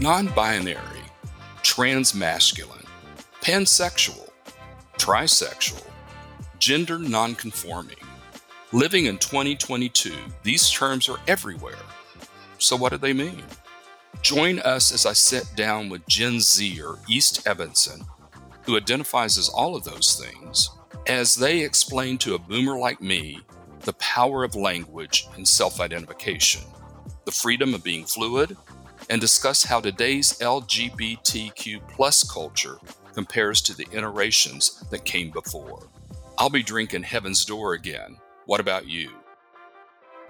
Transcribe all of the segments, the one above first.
Non binary, transmasculine, pansexual, trisexual, gender nonconforming. Living in 2022, these terms are everywhere. So, what do they mean? Join us as I sit down with Gen Zer East Esbensen, who identifies as all of those things, as they explain to a boomer like me the power of language and self identification, the freedom of being fluid, and discuss how today's LGBTQ plus culture compares to the iterations that came before. I'll be drinking Heaven's Door again. What about you?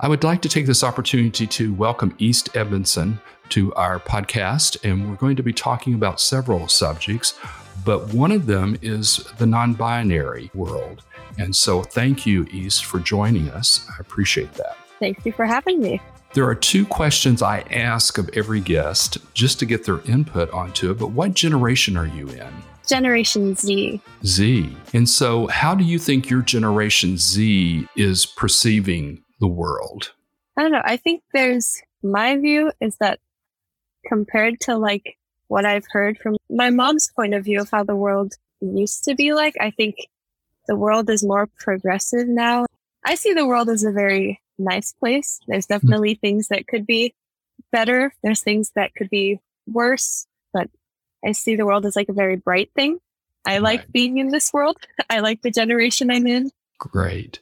I would like to take this opportunity to welcome East Esbensen to our podcast, and we're going to be talking about several subjects, but one of them is the non binary world. And so, thank you, East, for joining us. I appreciate that. Thank you for having me. There are two questions I ask of every guest just to get their input onto it, but what generation are you in? Generation Z. Z. And so, how do you think your Generation Z is perceiving the world? I don't know. I think there's my view is that compared to like what I've heard from my mom's point of view of how the world used to be like, I think the world is more progressive now. I see the world as a very nice place. There's definitely things that could be better. There's things that could be worse, but I see the world as like a very bright thing. I like right. being in this world. I like the generation I'm in. Great.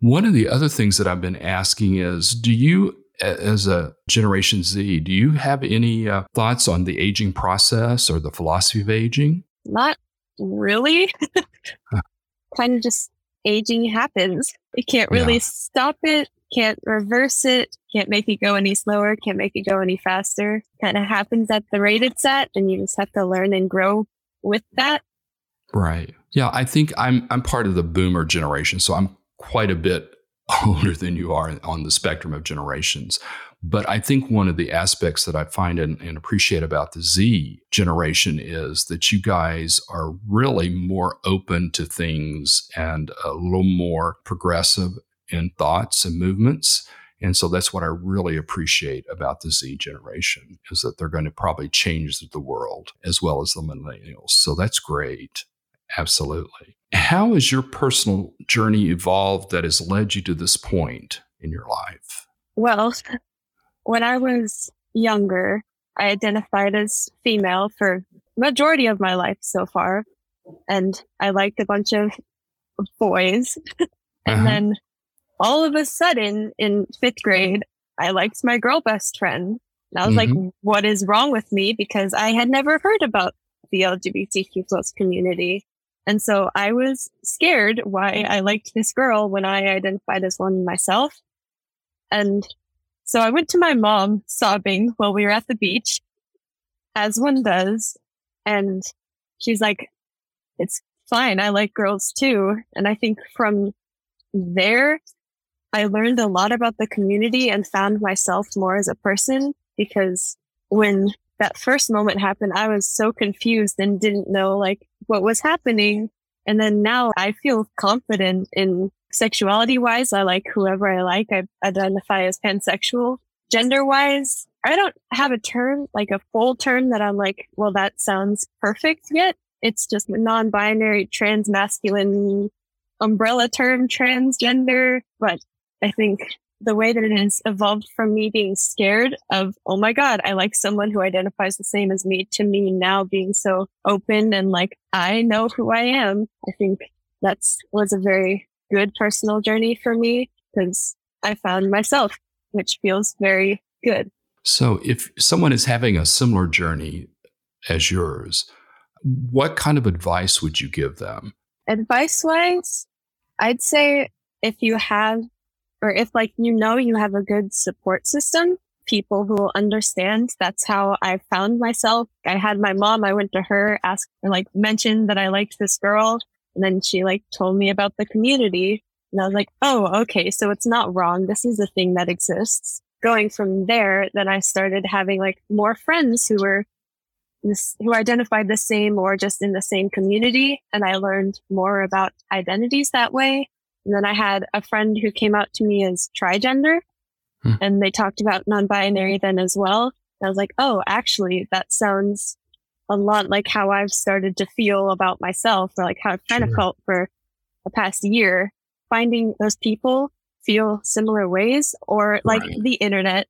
One of the other things that I've been asking is do you, as a Generation Z, do you have any uh, thoughts on the aging process or the philosophy of aging? Not really. kind of just aging happens. You can't really yeah. stop it, can't reverse it, can't make it go any slower, can't make it go any faster. Kind of happens at the rate it's at, and you just have to learn and grow with that. Right. Yeah, I think I'm I'm part of the boomer generation, so I'm quite a bit older than you are on the spectrum of generations. But I think one of the aspects that I find and, and, appreciate about the Z generation is that you guys are really more open to things and a little more progressive in thoughts and movements. And so that's what I really appreciate about the Z generation is that they're going to probably change the world as well as the millennials. So that's great. Absolutely. How has your personal journey evolved that has led you to this point in your life? Well, when I was younger, I identified as female for majority of my life so far. And I liked a bunch of boys. and uh-huh. then all of a sudden in fifth grade, I liked my girl best friend. And I was mm-hmm. like, what is wrong with me? Because I had never heard about the LGBTQ plus community. And so I was scared why mm. I liked this girl when I identified as one myself. And so I went to my mom sobbing while we were at the beach, as one does. And she's like, it's fine. I like girls too. And I think from there, I learned a lot about the community and found myself more as a person because when that first moment happened, I was so confused and didn't know like what was happening. And then now I feel confident in sexuality wise, I like whoever I like. I identify as pansexual. Gender wise, I don't have a term, like a full term that I'm like, well, that sounds perfect yet. It's just non-binary, trans masculine umbrella term, transgender. But I think the way that it has evolved from me being scared of, oh my God, I like someone who identifies the same as me to me now being so open and like, I know who I am. I think that's was a very good personal journey for me because I found myself, which feels very good. So, if someone is having a similar journey as yours, what kind of advice would you give them? Advice wise, I'd say if you have, or if like you know you have a good support system, people who will understand. That's how I found myself. I had my mom, I went to her, asked, like mentioned that I liked this girl. And then she like told me about the community and I was like, oh, okay. So it's not wrong. This is a thing that exists. Going from there, then I started having like more friends who were this, who identified the same or just in the same community. And I learned more about identities that way. And then I had a friend who came out to me as trigender hmm. and they talked about non-binary then as well. And I was like, oh, actually, that sounds a lot like how I've started to feel about myself or like how I've kind sure. of felt for the past year. Finding those people feel similar ways or like right. the internet.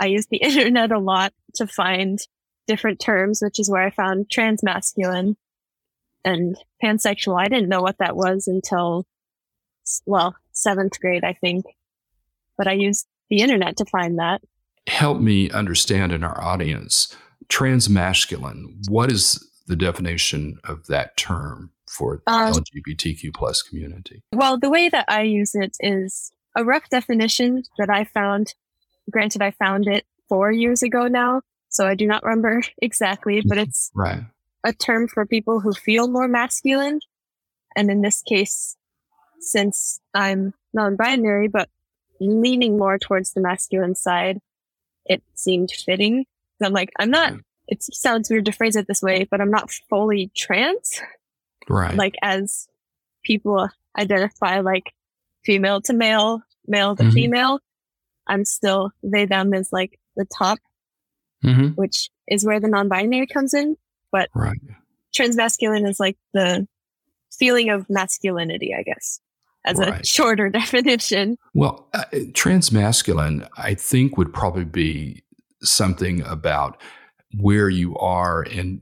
I use the internet a lot to find different terms, which is where I found transmasculine and pansexual. I didn't know what that was until, well, seventh grade, I think. But I used the internet to find that. Help me understand in our audience transmasculine. What is the definition of that term for the um, LGBTQ plus community? Well, the way that I use it is a rough definition that I found. Granted, I found it four years ago now, so I do not remember exactly, but it's right a term for people who feel more masculine. And in this case, since I'm non-binary, but leaning more towards the masculine side, it seemed fitting. I'm like, I'm not, it sounds weird to phrase it this way, but I'm not fully trans. Right. Like as people identify like female to male, male to mm-hmm. female, I'm still, they, them is like the top, mm-hmm. which is where the non-binary comes in but right. transmasculine is like the feeling of masculinity, I guess, as right. a shorter definition. Well, uh, transmasculine, I think, would probably be something about where you are and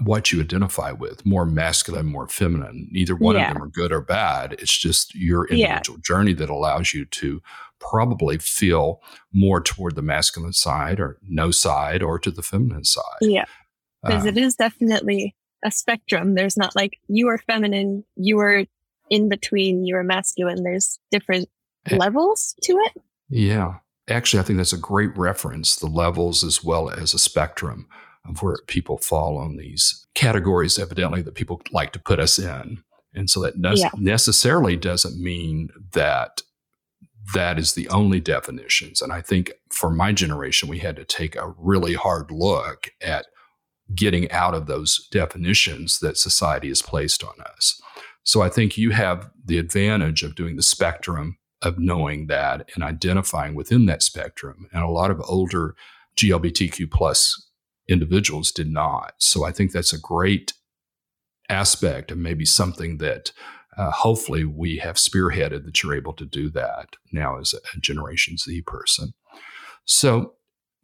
what you identify with more masculine, more feminine. Neither one yeah. of them are good or bad. It's just your individual yeah. journey that allows you to probably feel more toward the masculine side or no side or to the feminine side. Yeah because um, it is definitely a spectrum. There's not like you are feminine, you are in between, you are masculine. There's different eh. levels to it. Yeah. Actually, I think that's a great reference, the levels as well as a spectrum of where people fall on these categories, evidently, that people like to put us in. And so that ne- yeah. necessarily doesn't mean that that is the only definitions. And I think for my generation, we had to take a really hard look at getting out of those definitions that society has placed on us. So I think you have the advantage of doing the spectrum of knowing that and identifying within that spectrum. And a lot of older GLBTQ plus individuals did not. So I think that's a great aspect and maybe something that uh, hopefully we have spearheaded that you're able to do that now as a Generation Z person. So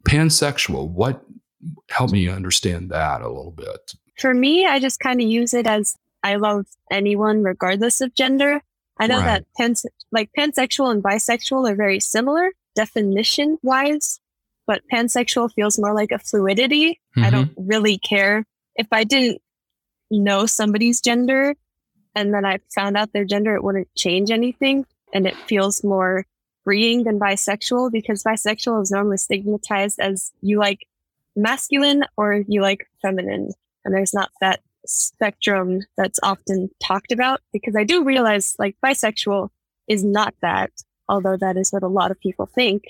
pansexual, what help me understand that a little bit. For me, I just kind of use it as I love anyone regardless of gender. I know right. that pans- like pansexual and bisexual are very similar definition wise, but pansexual feels more like a fluidity. Mm-hmm. I don't really care if I didn't know somebody's gender and then I found out their gender, it wouldn't change anything. And it feels more freeing than bisexual because bisexual is normally stigmatized as you like masculine or you like feminine. And there's not that spectrum that's often talked about because I do realize like bisexual is not that, although that is what a lot of people think.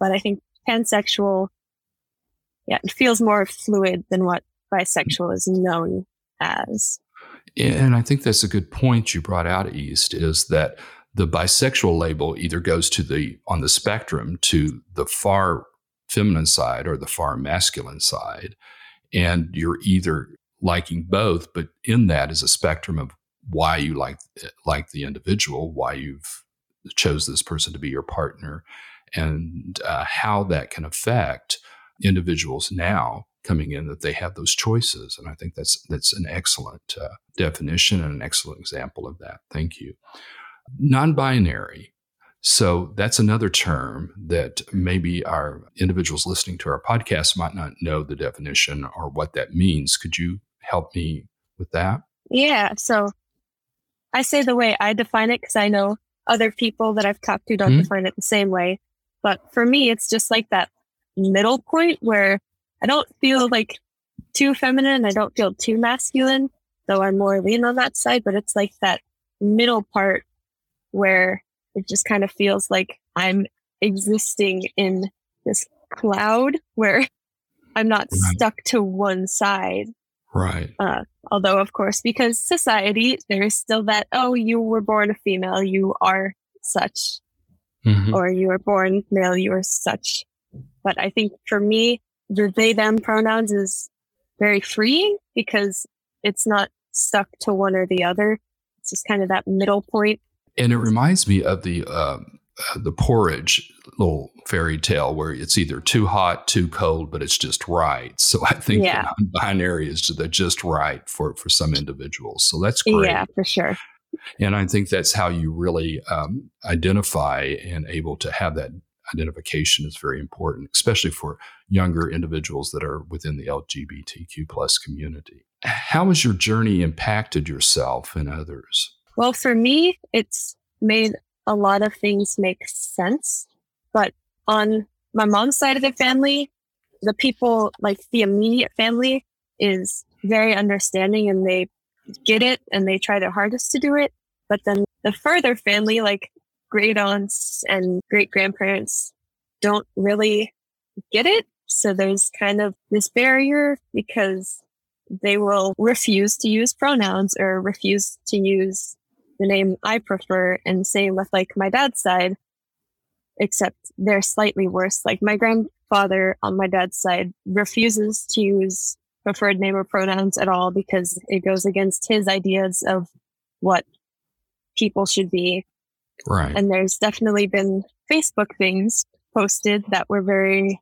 But I think pansexual, yeah, it feels more fluid than what bisexual is known as. And I think that's a good point you brought out, East, is that the bisexual label either goes to the on the spectrum to the far feminine side or the far masculine side. And you're either liking both, but in that is a spectrum of why you like like the individual, why you've chose this person to be your partner, and uh, how that can affect individuals now coming in that they have those choices. And I think that's that's an excellent uh, definition and an excellent example of that. Thank you. Non-binary so that's another term that maybe our individuals listening to our podcast might not know the definition or what that means. Could you help me with that? Yeah. So I say the way I define it because I know other people that I've talked to don't mm-hmm. define it the same way. But for me, it's just like that middle point where I don't feel like too feminine. I don't feel too masculine, though I'm more lean on that side. But it's like that middle part where it just kind of feels like I'm existing in this cloud where I'm not stuck to one side. Right. Uh, although, of course, because society, there is still that, oh, you were born a female, you are such, mm-hmm. or you were born male, you are such. But I think for me, the they them pronouns is very freeing because it's not stuck to one or the other. It's just kind of that middle point. And it reminds me of the uh, the porridge little fairy tale where it's either too hot, too cold, but it's just right. So I think yeah. the binary is the just right for for some individuals. So that's great. Yeah, for sure. And I think that's how you really um, identify and able to have that identification is very important, especially for younger individuals that are within the LGBTQ plus community. How has your journey impacted yourself and others? Well, for me, it's made a lot of things make sense. But on my mom's side of the family, the people, like the immediate family, is very understanding and they get it and they try their hardest to do it. But then the further family, like great aunts and great grandparents don't really get it. So there's kind of this barrier because they will refuse to use pronouns or refuse to use the name I prefer. And same with like my dad's side, except they're slightly worse. Like my grandfather on my dad's side refuses to use preferred name or pronouns at all because it goes against his ideas of what people should be. Right. And there's definitely been Facebook things posted that were very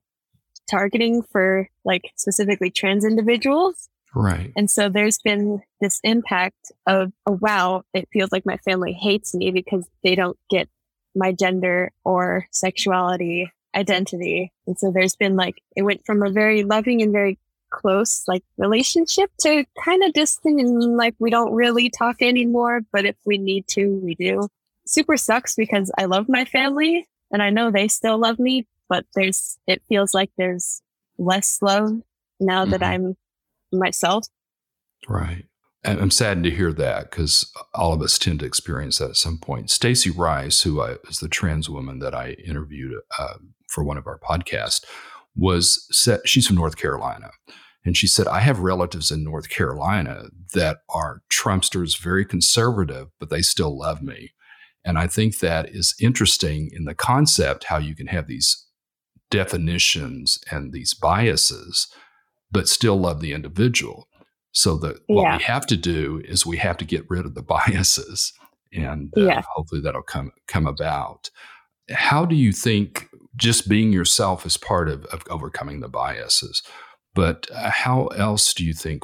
targeting for like specifically trans individuals. Right. And so there's been this impact of, oh, wow, it feels like my family hates me because they don't get my gender or sexuality identity. And so there's been like, it went from a very loving and very close like relationship to kind of distant and like we don't really talk anymore, but if we need to, we do super sucks because I love my family and I know they still love me, but there's, it feels like there's less love now mm-hmm. that I'm myself. Right. I'm saddened to hear that because all of us tend to experience that at some point. Stacy Rice, who I, is the trans woman that I interviewed uh, for one of our podcasts, was set, she's from North Carolina. And she said, I have relatives in North Carolina that are Trumpsters, very conservative, but they still love me. And I think that is interesting in the concept how you can have these definitions and these biases, but still love the individual. So that what yeah. we have to do is we have to get rid of the biases, and uh, yeah. hopefully that'll come come about. How do you think just being yourself is part of, of overcoming the biases? But uh, how else do you think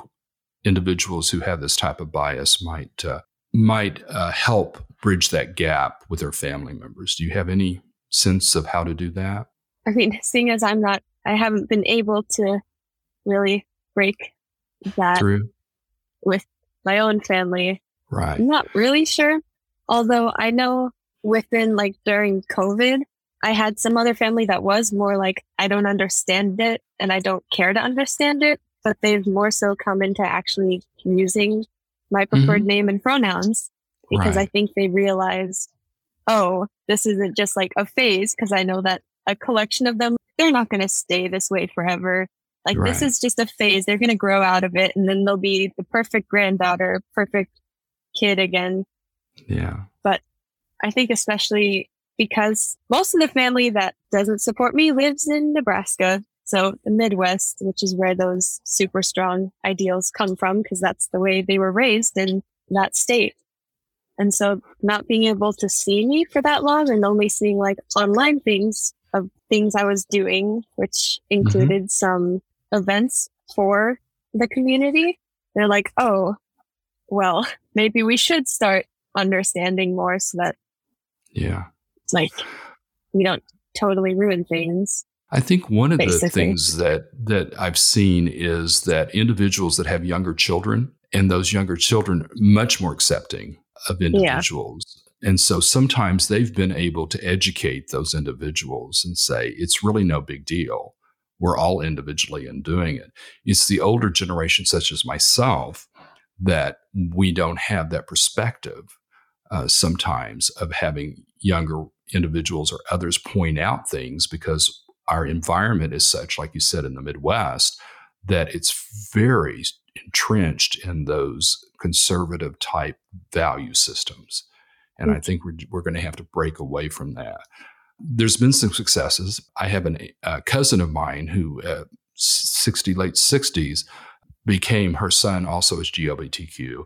individuals who have this type of bias might uh, might uh, help bridge that gap with their family members. Do you have any sense of how to do that? I mean, seeing as I'm not, I haven't been able to really break that Through. with my own family. Right. I'm not really sure. Although I know within like during COVID, I had some other family that was more like, I don't understand it and I don't care to understand it, but they've more so come into actually using my preferred mm-hmm. name and pronouns because right. I think they realize, oh, this isn't just like a phase because I know that a collection of them, they're not going to stay this way forever. Like right. this is just a phase. They're going to grow out of it and then they'll be the perfect granddaughter, perfect kid again. Yeah. But I think especially because most of the family that doesn't support me lives in Nebraska. So the Midwest, which is where those super strong ideals come from, because that's the way they were raised in that state. And so not being able to see me for that long and only seeing like online things of things I was doing, which included mm-hmm. some events for the community, they're like, oh, well, maybe we should start understanding more so that, yeah, like we don't totally ruin things. I think one of Basically. the things that that I've seen is that individuals that have younger children and those younger children much more accepting of individuals. Yeah. And so sometimes they've been able to educate those individuals and say it's really no big deal. We're all individually in doing it. It's the older generation such as myself that we don't have that perspective uh, sometimes of having younger individuals or others point out things because our environment is such, like you said, in the Midwest, that it's very entrenched in those conservative type value systems. And. I think we're, we're going to have to break away from that. There's been some successes. I have an, a cousin of mine who, uh, 60, late 60s, became her son also is GLBTQ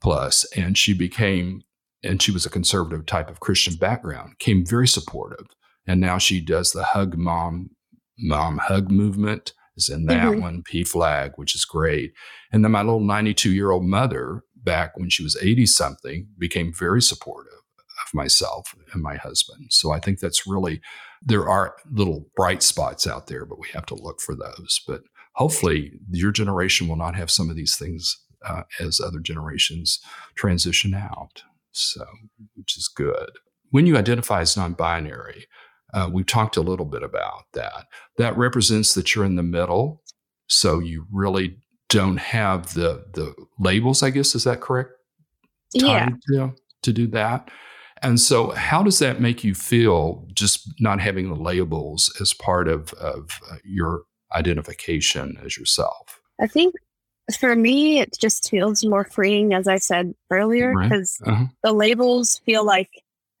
plus, and she became, and she was a conservative type of Christian background, came very supportive. And now she does the hug mom, mom hug movement is in that mm-hmm. one, PFLAG, which is great. And then my little 92 year old mother, back when she was 80 something, became very supportive of myself and my husband. So I think that's really, there are little bright spots out there, but we have to look for those. But hopefully, your generation will not have some of these things uh, as other generations transition out. So, which is good. When you identify as non binary, uh, we've talked a little bit about that. That represents that you're in the middle. So you really don't have the the labels, I guess. Is that correct? Yeah. To, to do that. And so, how does that make you feel just not having the labels as part of, of uh, your identification as yourself? I think for me, it just feels more freeing, as I said earlier, because right. uh-huh. the labels feel like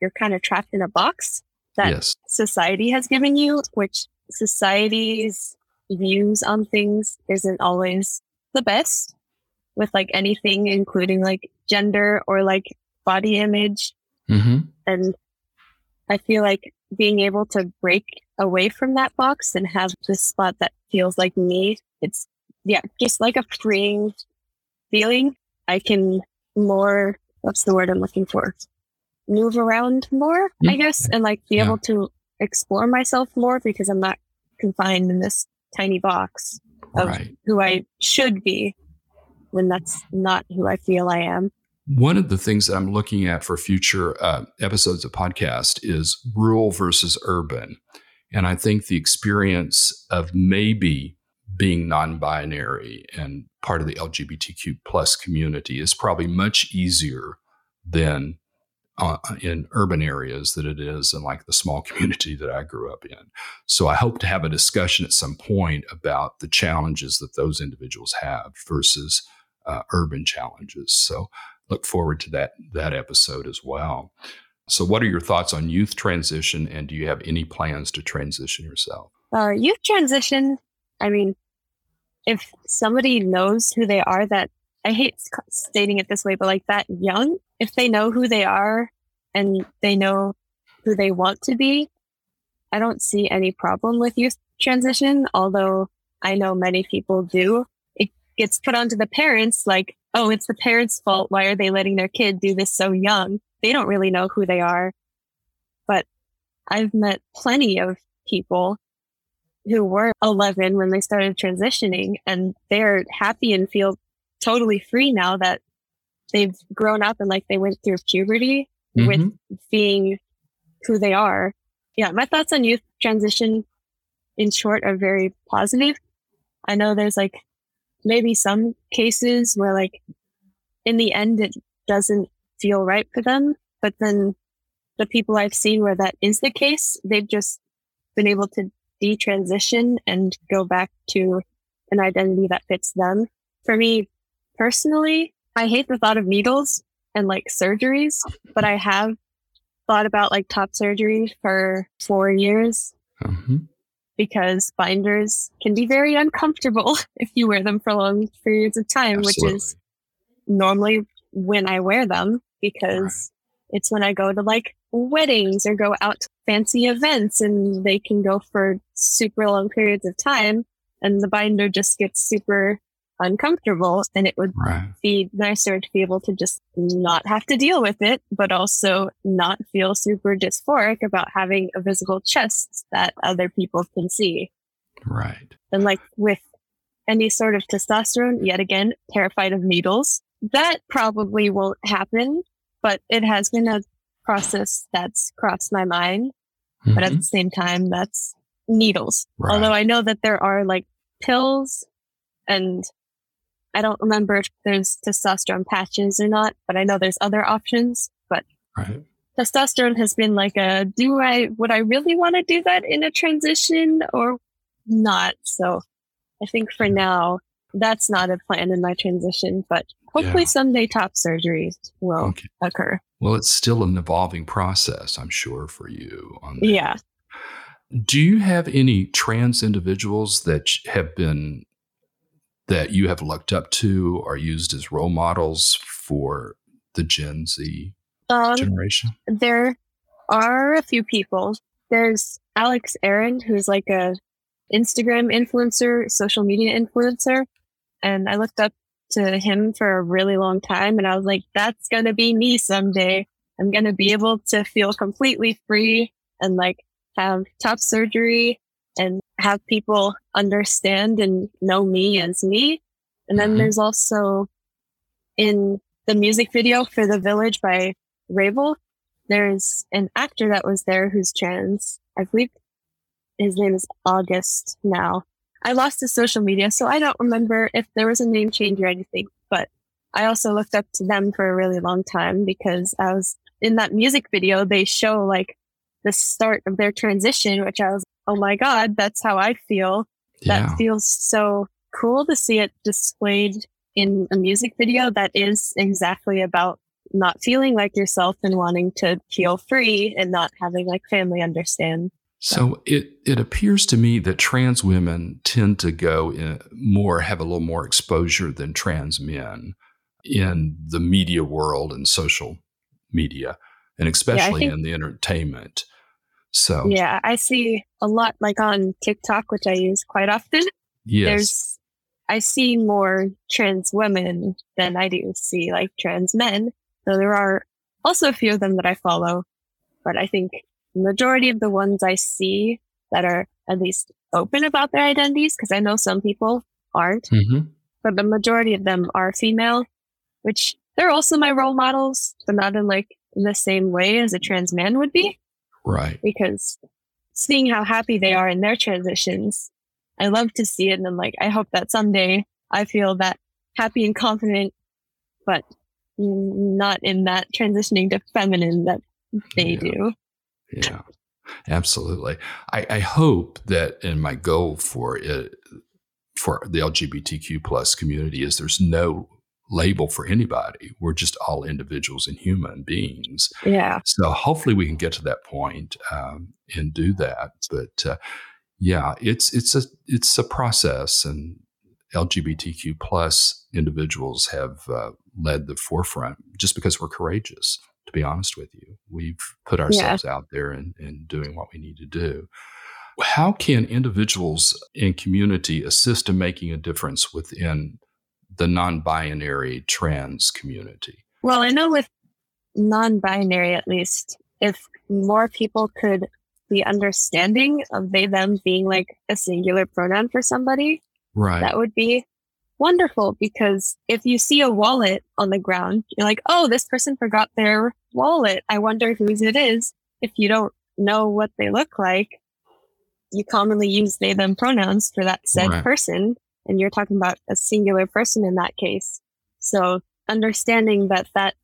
you're kind of trapped in a box that yes. society has given you, which society's views on things isn't always the best with like anything, including like gender or like body image. Mm-hmm. And I feel like being able to break away from that box and have this spot that feels like me, it's yeah, just like a freeing feeling. I can more, what's the word I'm looking for? move around more, I mm-hmm. guess, and like be yeah. able to explore myself more because I'm not confined in this tiny box of right. who I should be when that's not who I feel I am. One of the things that I'm looking at for future uh, episodes of podcast is rural versus urban. And I think the experience of maybe being non-binary and part of the LGBTQ plus community is probably much easier than uh, in urban areas that it is in like the small community that I grew up in. So I hope to have a discussion at some point about the challenges that those individuals have versus uh, urban challenges. So look forward to that that episode as well. So what are your thoughts on youth transition and do you have any plans to transition yourself? Uh, youth transition, I mean, if somebody knows who they are that I hate stating it this way, but like that young, if they know who they are and they know who they want to be, I don't see any problem with youth transition, although I know many people do. It gets put onto the parents like, oh, it's the parents' fault. Why are they letting their kid do this so young? They don't really know who they are. But I've met plenty of people who were 11 when they started transitioning and they're happy and feel totally free now that they've grown up and like they went through puberty mm-hmm. with being who they are. Yeah, my thoughts on youth transition in short are very positive. I know there's like maybe some cases where like in the end it doesn't feel right for them, but then the people I've seen where that is the case, they've just been able to detransition and go back to an identity that fits them. For me, personally, I hate the thought of needles and like surgeries, but I have thought about like top surgery for four years mm-hmm. Because binders can be very uncomfortable if you wear them for long periods of time, Absolutely. which is normally when I wear them because right. it's when I go to like weddings or go out to fancy events and they can go for super long periods of time and the binder just gets super uncomfortable and it would right. be nicer to be able to just not have to deal with it, but also not feel super dysphoric about having a visible chest that other people can see. Right. And like with any sort of testosterone, yet again, terrified of needles. That probably won't happen, but it has been a process that's crossed my mind. Mm-hmm. But at mm-hmm. the same time, that's needles. Right. Although I know that there are like pills and I don't remember if there's testosterone patches or not, but I know there's other options. But right. testosterone has been like a do I would I really want to do that in a transition or not? So I think for now that's not a plan in my transition, but hopefully yeah. someday top surgery will okay. occur. Well, it's still an evolving process, I'm sure, for you. Yeah. Do you have any trans individuals that have been that you have looked up to or used as role models for the Gen Z um, generation? There are a few people. There's Alex Aaron, who's like a Instagram influencer, social media influencer, and I looked up to him for a really long time, and I was like, "That's gonna be me someday. I'm gonna be able to feel completely free and like have top surgery and have people understand and know me as me. And then mm-hmm. there's also in the music video for The Village by Wrabel, there's an actor that was there who's trans. I believe his name is August now. I lost his social media, so I don't remember if there was a name change or anything, but I also looked up to them for a really long time because I was in that music video, they show like the start of their transition, which I was, oh my God, that's how I feel. Yeah. That feels so cool to see it displayed in a music video that is exactly about not feeling like yourself and wanting to feel free and not having like family understand. So it it appears to me that trans women tend to go in more have a little more exposure than trans men in the media world and social media and especially yeah, think, in the entertainment. So yeah, I see a lot like on TikTok, which I use quite often. Yes. There's, I see more trans women than I do see like trans men. So there are also a few of them that I follow, but I think the majority of the ones I see that are at least open about their identities, because I know some people aren't, mm-hmm. but the majority of them are female, which they're also my role models, but not in like the same way as a trans man would be. Right. Because seeing how happy they are in their transitions, I love to see it. And I'm like, I hope that someday I feel that happy and confident, but not in that transitioning to feminine that they yeah. do. Yeah, absolutely. I, I hope that, and my goal for it, for the LGBTQ plus community is there's no label for anybody. We're just all individuals and human beings. Yeah. So hopefully we can get to that point um, and do that. But uh, yeah, it's it's a it's a process, and LGBTQ plus individuals have uh, led the forefront just because we're courageous. To be honest with you, we've put ourselves yeah. out there and, and doing what we need to do. How can individuals in community assist in making a difference within the non binary trans community? Well, I know with non binary, at least, if more people could be understanding of they them being like a singular pronoun for somebody, right? That would be wonderful because if you see a wallet on the ground, you're like, oh, this person forgot their wallet. I wonder whose it is. If you don't know what they look like, you commonly use they them pronouns for that said right. person and you're talking about a singular person in that case. So understanding that that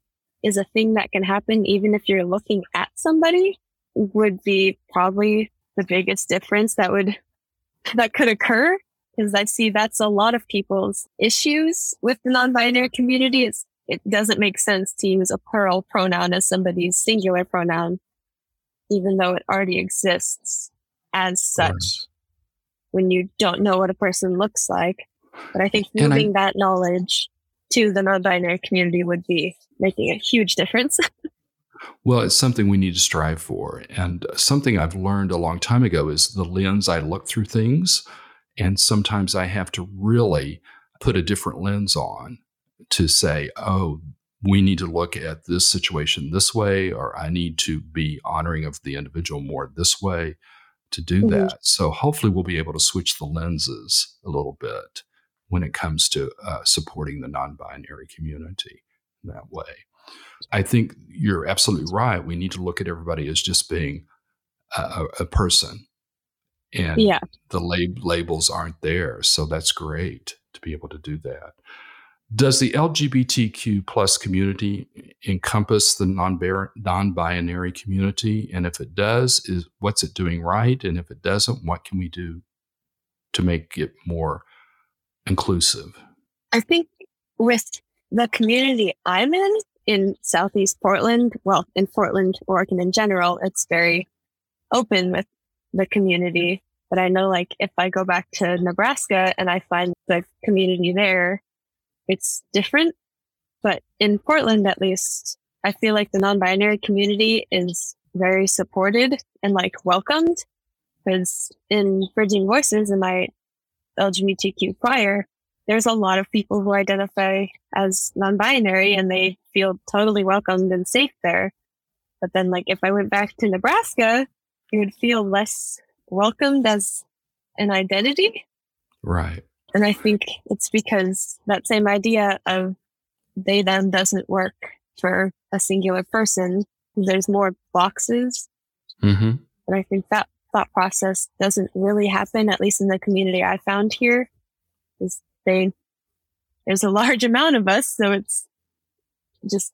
is a thing that can happen even if you're looking at somebody would be probably the biggest difference that would that could occur because I see that's a lot of people's issues with the non-binary community. It's it doesn't make sense to use a plural pronoun as somebody's singular pronoun, even though it already exists as such when you don't know what a person looks like. But I think moving I, that knowledge to the non binary community would be making a huge difference. well, it's something we need to strive for. And something I've learned a long time ago is the lens I look through things. And sometimes I have to really put a different lens on to say, oh, we need to look at this situation this way, or I need to be honoring of the individual more this way to do mm-hmm. that. So hopefully we'll be able to switch the lenses a little bit when it comes to uh, supporting the non-binary community in that way. I think you're absolutely right. We need to look at everybody as just being a, a person, and yeah. the lab- labels aren't there. So that's great to be able to do that. Does the LGBTQ plus community encompass the non-binary community? And if it does, is what's it doing right? And if it doesn't, what can we do to make it more inclusive? I think with the community I'm in, in Southeast Portland, well, in Portland, Oregon in general, it's very open with the community. But I know like if I go back to Nebraska and I find the community there, it's different. But in Portland, at least, I feel like the non-binary community is very supported and like welcomed because in Bridging Voices in my LGBTQ choir, there's a lot of people who identify as non-binary and they feel totally welcomed and safe there. But then like if I went back to Nebraska, it would feel less welcomed as an identity. Right. And I think it's because that same idea of they them doesn't work for a singular person. There's more boxes. Mm-hmm. And I think that thought process doesn't really happen, at least in the community I found here. Is they there's a large amount of us, so it's just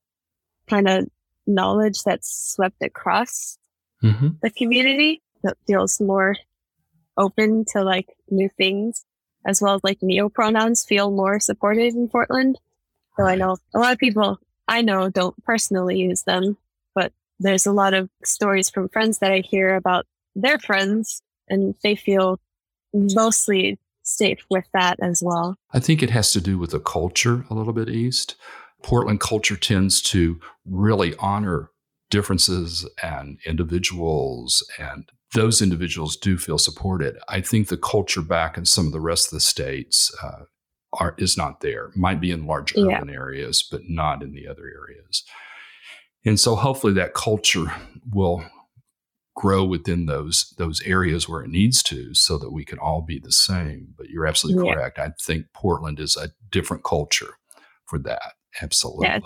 kind of knowledge that's swept across mm-hmm. the community that feels more open to like new things, as well as like neo pronouns feel more supported in Portland. So. I know a lot of people I know don't personally use them, but there's a lot of stories from friends that I hear about their friends and they feel mostly safe with that as well. I think it has to do with the culture a little bit east. Portland culture tends to really honor differences and individuals and those individuals do feel supported. I think the culture back in some of the rest of the states uh, are is not there. Might be in large urban areas, but not in the other areas. And so hopefully that culture will grow within those those areas where it needs to so that we can all be the same. But you're absolutely yeah. correct. I think Portland is a different culture for that. Absolutely. Yeah,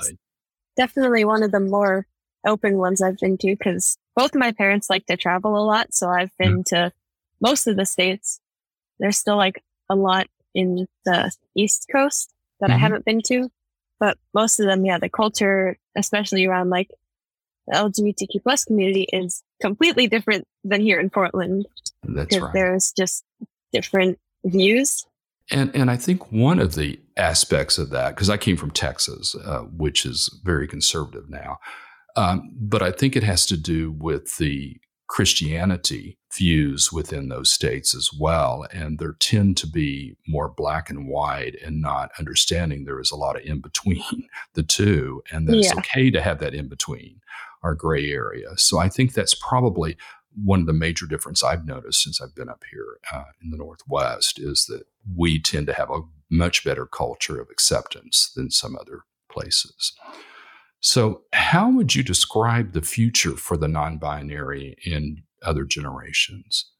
definitely one of the more open ones I've been to because both my parents like to travel a lot. So I've been mm. to most of the states. There's still like a lot in the East Coast that mm-hmm. I haven't been to, but most of them, yeah, the culture, especially around like the LGBTQ plus community is completely different than here in Portland. That's right. There's just different views. And, and I think one of the aspects of that, because I came from Texas, uh, which is very conservative now, um, but I think it has to do with the Christianity views within those states as well. And there tend to be more black and white and not understanding there is a lot of in between the two, and that yeah. it's okay to have that in between our gray area. So I think that's probably one of the major difference I've noticed since I've been up here uh, in the Northwest is that we tend to have a much better culture of acceptance than some other places. So, how would you describe the future for the non binary in other generations?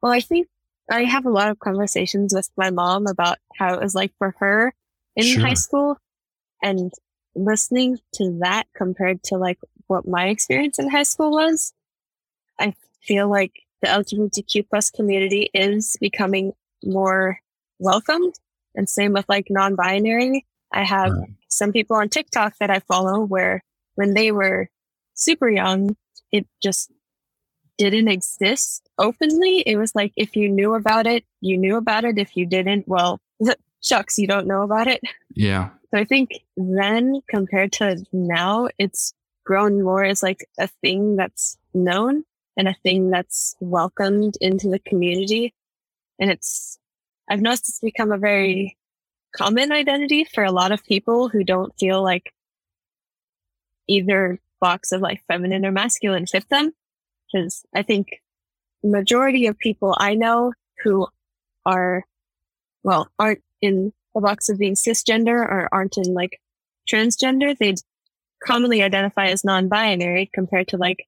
Well, I think I have a lot of conversations with my mom about how it was like for her in sure. high school and listening to that compared to like what my experience in high school was. I feel like the LGBTQ plus community is becoming more welcomed and same with like non-binary. I have right. some people on TikTok that I follow where when they were super young, it just didn't exist openly. It was like if you knew about it, you knew about it. If you didn't, well, shucks, you don't know about it. Yeah. So I think then compared to now, it's grown more as like a thing that's known and a thing that's welcomed into the community. And it's, I've noticed it's become a very common identity for a lot of people who don't feel like either box of like feminine or masculine fit them. Cause I think majority of people I know who are, well, aren't in the box of being cisgender or aren't in like transgender, they commonly identify as non-binary compared to like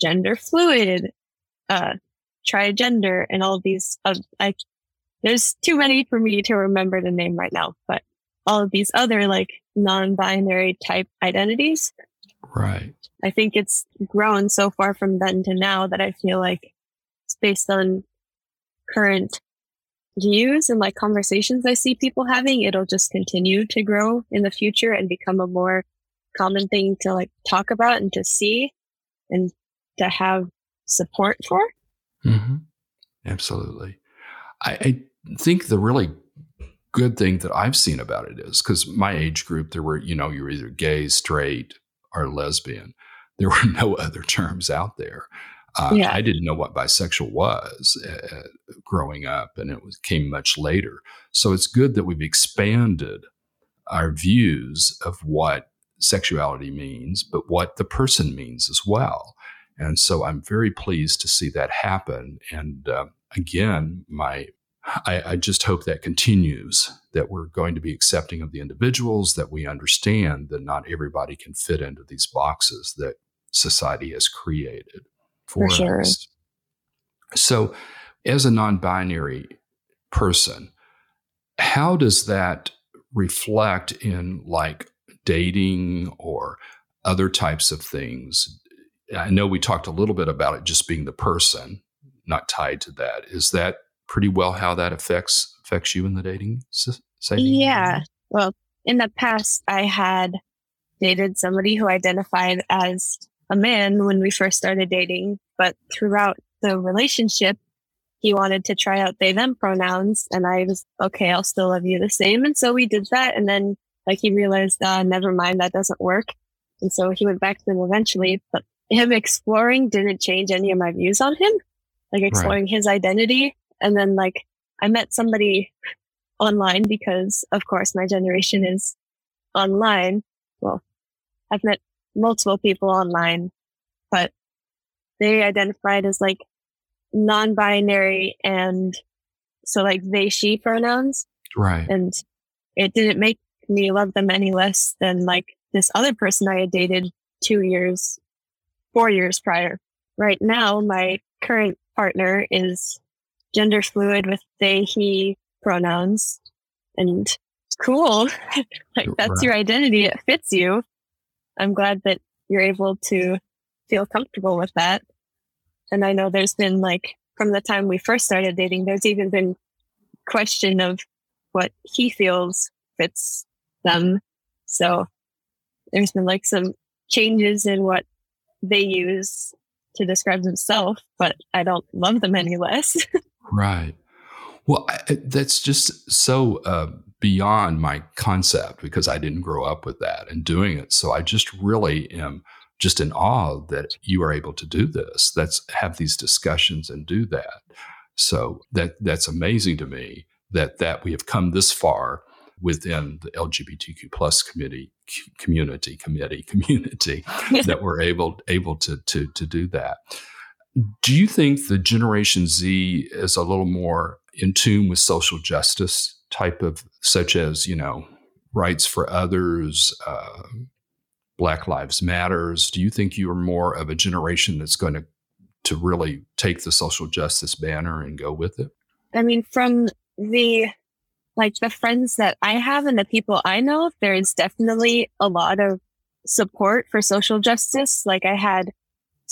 gender fluid, uh, trigender and all these, uh, I there's too many for me to remember the name right now, but all of these other like non-binary type identities. Right. I think it's grown so far from then to now that I feel like it's based on current views and like conversations I see people having, it'll just continue to grow in the future and become a more common thing to like talk about and to see and to have support for. Mm-hmm. Absolutely. I, I think the really good thing that I've seen about it is because my age group, there were, you know, you were either gay, straight, or lesbian. There were no other terms out there. Uh, yeah. I didn't know what bisexual was uh, growing up, and it was, came much later. So it's good that we've expanded our views of what sexuality means, but what the person means as well. And so I'm very pleased to see that happen. And uh, again, my I, I, just hope that continues, that we're going to be accepting of the individuals, that we understand that not everybody can fit into these boxes that society has created for, for sure. us. So, as a non binary person, how does that reflect in like dating or other types of things? I know we talked a little bit about it just being the person, not tied to that. Is that pretty well how that affects affects you in the dating setting? Yeah. Well, in the past, I had dated somebody who identified as a man when we first started dating, but throughout the relationship, he wanted to try out they them pronouns, and I was okay. I'll still love you the same, and so we did that. And then, like, he realized, uh, never mind, that doesn't work, and so he went back to them eventually. But him exploring didn't change any of my views on him, like exploring right. his identity and then like I met somebody online because of course my generation is online. Well, I've met multiple people online, but they identified as like non-binary and so like they, she pronouns. Right. And it didn't make me love them any less than like this other person I had dated two years, four years prior. Right now, my current partner is gender fluid with they, he pronouns and cool. like that's your identity. It fits you. I'm glad that you're able to feel comfortable with that. And I know there's been like from the time we first started dating, there's even been question of what he feels fits them. So there's been like some changes in what they use to describe themselves, but I don't love them any less. Right. Well, I, that's just so uh, beyond my concept because I didn't grow up with that and doing it. So I just really am just in awe that you are able to do this. That's have these discussions and do that. So that that's amazing to me that that we have come this far within the LGBTQ plus committee community committee community that we're able able to to to do that. Do you think the Generation Z is a little more in tune with social justice type of, such as, you know, rights for others, uh, Black Lives Matters? Do you think you are more of a generation that's going to to really take the social justice banner and go with it? I mean, from the like the friends that I have and the people I know, there's definitely a lot of support for social justice. Like I had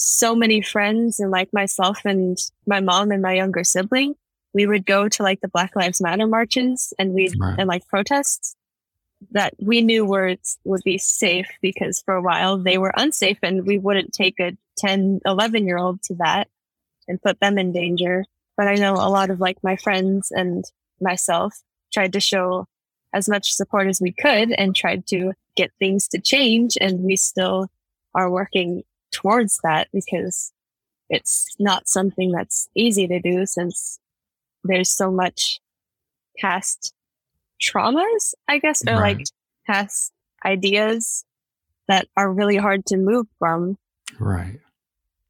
so many friends and like myself and my mom and my younger sibling, we would go to like the Black Lives Matter marches and we right. and like protests that we knew were would be safe because for a while they were unsafe and we wouldn't take a 10, 11 year old to that and put them in danger. But I know a lot of like my friends and myself tried to show as much support as we could and tried to get things to change. And we still are working towards that because it's not something that's easy to do since there's so much past traumas, I guess, or right. like past ideas that are really hard to move from. Right.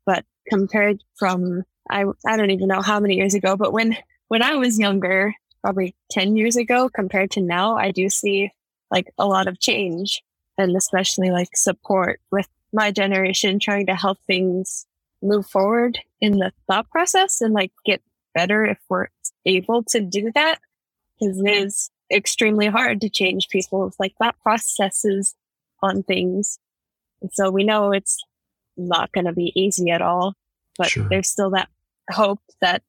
But compared from, I, I don't even know how many years ago, but when, when I was younger, probably 10 years ago compared to now, I do see like a lot of change and especially like support with my generation trying to help things move forward in the thought process and like get better if we're able to do that because it is extremely hard to change people's like thought processes on things. And so we know it's not going to be easy at all, but sure. there's still that hope that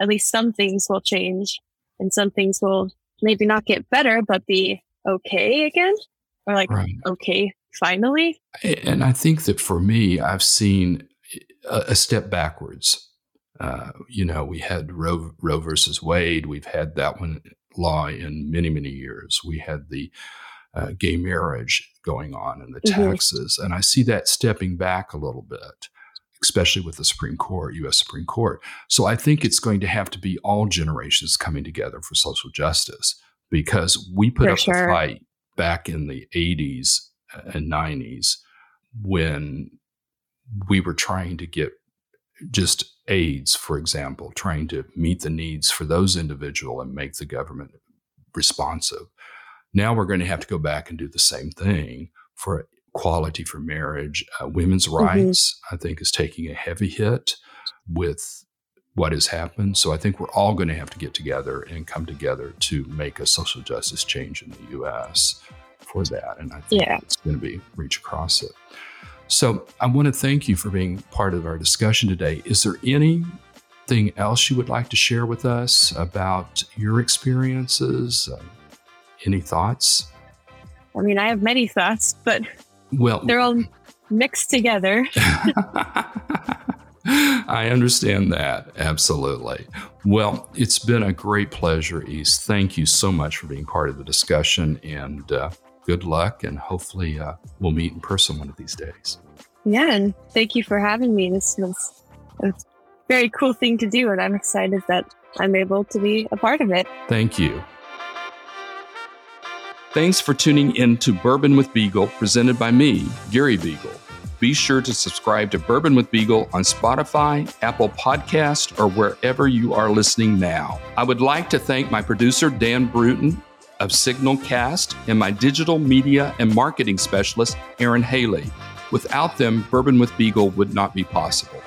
at least some things will change and some things will maybe not get better, but be okay again or like right. okay finally. And I think that for me, I've seen a, a step backwards. Uh, you know, we had Roe, Roe versus Wade. We've had that one law in many, many years. We had the uh, gay marriage going on and the mm-hmm. taxes. And I see that stepping back a little bit, especially with the Supreme Court, US Supreme Court. So I think it's going to have to be all generations coming together for social justice because we put for up sure. the fight back in the 80s and 90s when we were trying to get just AIDS, for example, trying to meet the needs for those individual and make the government responsive. Now we're going to have to go back and do the same thing for equality for marriage. Uh, women's mm-hmm. rights, I think, is taking a heavy hit with what has happened. So I think we're all going to have to get together and come together to make a social justice change in the U.S. for that. And I think yeah. it's going to be reach across it. So I want to thank you for being part of our discussion today. Is there anything else you would like to share with us about your experiences? Uh, any thoughts? I mean, I have many thoughts, but well, they're all mixed together. I understand that. Absolutely. Well, it's been a great pleasure, East. Thank you so much for being part of the discussion and uh, good luck. And hopefully, uh, we'll meet in person one of these days. Yeah. And thank you for having me. This was a very cool thing to do. And I'm excited that I'm able to be a part of it. Thank you. Thanks for tuning in to Bourbon with Beagle, presented by me, Gary Beagle. Be sure to subscribe to Bourbon with Beagle on Spotify, Apple Podcast, or wherever you are listening now. I would like to thank my producer, Dan Bruton of Signalcast and my digital media and marketing specialist, Aaron Haley. Without them, Bourbon with Beagle would not be possible.